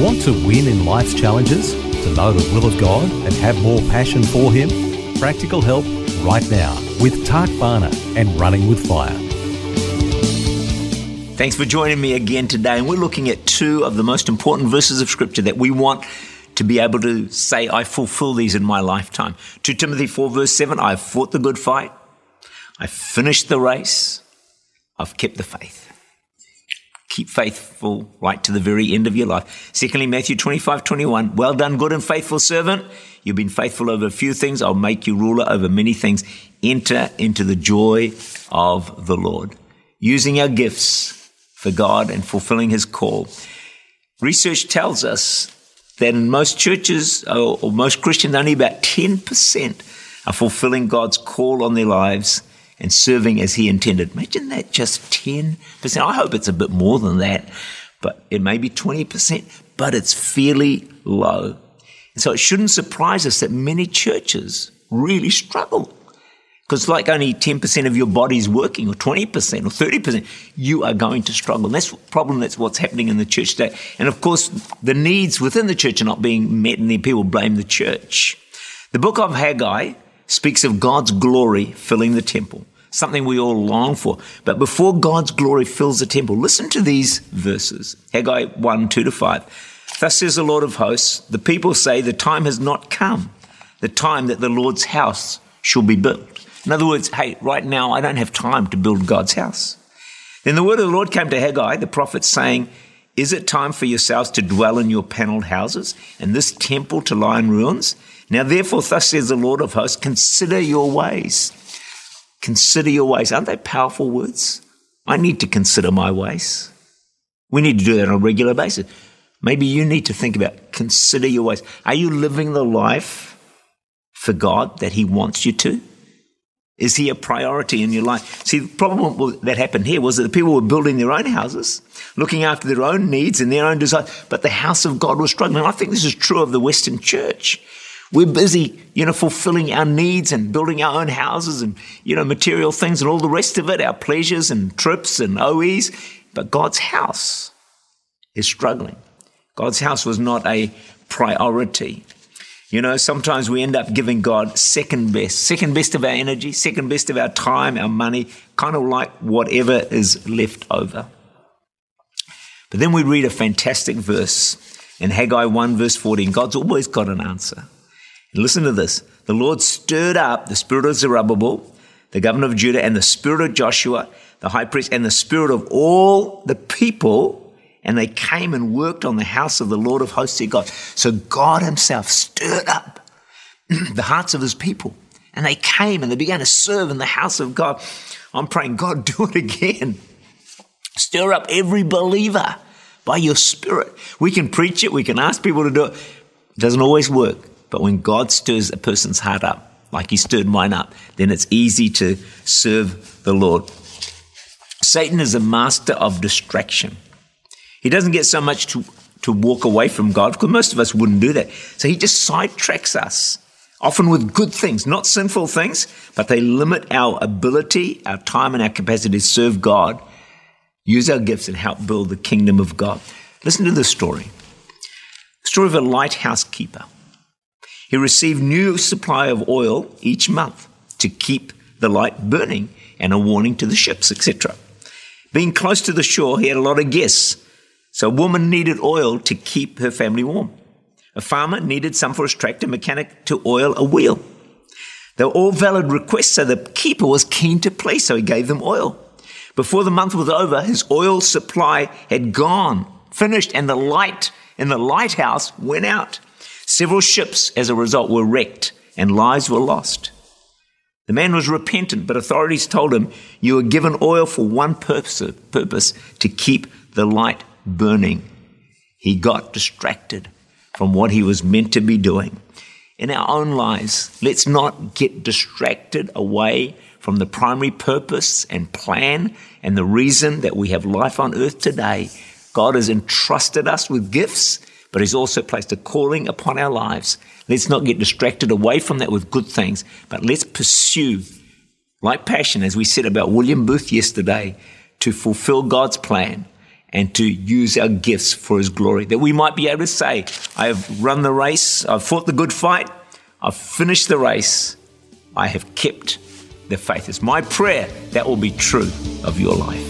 Want to win in life's challenges? To know the will of God and have more passion for Him? Practical help right now with Tak Bhana and Running with Fire. Thanks for joining me again today. And we're looking at two of the most important verses of Scripture that we want to be able to say, I fulfill these in my lifetime. 2 Timothy 4, verse 7 I've fought the good fight, I've finished the race, I've kept the faith keep faithful right to the very end of your life. Secondly, Matthew 25, 21. Well done, good and faithful servant. You've been faithful over a few things. I'll make you ruler over many things. Enter into the joy of the Lord. Using our gifts for God and fulfilling his call. Research tells us that in most churches or most Christians, only about 10% are fulfilling God's call on their lives and serving as he intended. Imagine that just 10%. I hope it's a bit more than that, but it may be 20%, but it's fairly low. And so it shouldn't surprise us that many churches really struggle. Because like only 10% of your body's working, or 20% or 30%, you are going to struggle. And that's the problem, that's what's happening in the church today. And of course, the needs within the church are not being met, and then people blame the church. The book of Haggai speaks of God's glory filling the temple something we all long for. But before God's glory fills the temple, listen to these verses Haggai 1 2 to 5. Thus says the Lord of hosts, the people say the time has not come, the time that the Lord's house shall be built. In other words, hey, right now I don't have time to build God's house. Then the word of the Lord came to Haggai, the prophet, saying, Is it time for yourselves to dwell in your paneled houses, and this temple to lie in ruins? Now therefore, thus says the Lord of hosts, consider your ways Consider your ways. Aren't they powerful words? I need to consider my ways. We need to do that on a regular basis. Maybe you need to think about consider your ways. Are you living the life for God that He wants you to? Is He a priority in your life? See, the problem that happened here was that the people were building their own houses, looking after their own needs and their own desires, but the house of God was struggling. I think this is true of the Western church. We're busy, you know, fulfilling our needs and building our own houses and, you know, material things and all the rest of it, our pleasures and trips and OEs. But God's house is struggling. God's house was not a priority. You know, sometimes we end up giving God second best, second best of our energy, second best of our time, our money, kind of like whatever is left over. But then we read a fantastic verse in Haggai 1, verse 14. God's always got an answer. Listen to this. The Lord stirred up the spirit of Zerubbabel, the governor of Judah, and the spirit of Joshua, the high priest, and the spirit of all the people, and they came and worked on the house of the Lord of hosts, their God. So God himself stirred up the hearts of his people, and they came and they began to serve in the house of God. I'm praying, God, do it again. Stir up every believer by your spirit. We can preach it, we can ask people to do it. It doesn't always work. But when God stirs a person's heart up, like he stirred mine up, then it's easy to serve the Lord. Satan is a master of distraction. He doesn't get so much to, to walk away from God, because most of us wouldn't do that. So he just sidetracks us, often with good things, not sinful things, but they limit our ability, our time, and our capacity to serve God, use our gifts, and help build the kingdom of God. Listen to this story. Story of a lighthouse keeper. He received new supply of oil each month to keep the light burning and a warning to the ships, etc. Being close to the shore, he had a lot of guests. So a woman needed oil to keep her family warm. A farmer needed some for his tractor, mechanic to oil a wheel. They were all valid requests, so the keeper was keen to please, so he gave them oil. Before the month was over, his oil supply had gone, finished, and the light in the lighthouse went out. Several ships, as a result, were wrecked and lives were lost. The man was repentant, but authorities told him, You were given oil for one purpose, purpose to keep the light burning. He got distracted from what he was meant to be doing. In our own lives, let's not get distracted away from the primary purpose and plan and the reason that we have life on earth today. God has entrusted us with gifts, but He's also placed a calling upon our lives. Let's not get distracted away from that with good things, but let's pursue, like passion, as we said about William Booth yesterday, to fulfill God's plan and to use our gifts for His glory. That we might be able to say, I have run the race, I've fought the good fight, I've finished the race, I have kept the faith. It's my prayer that will be true of your life.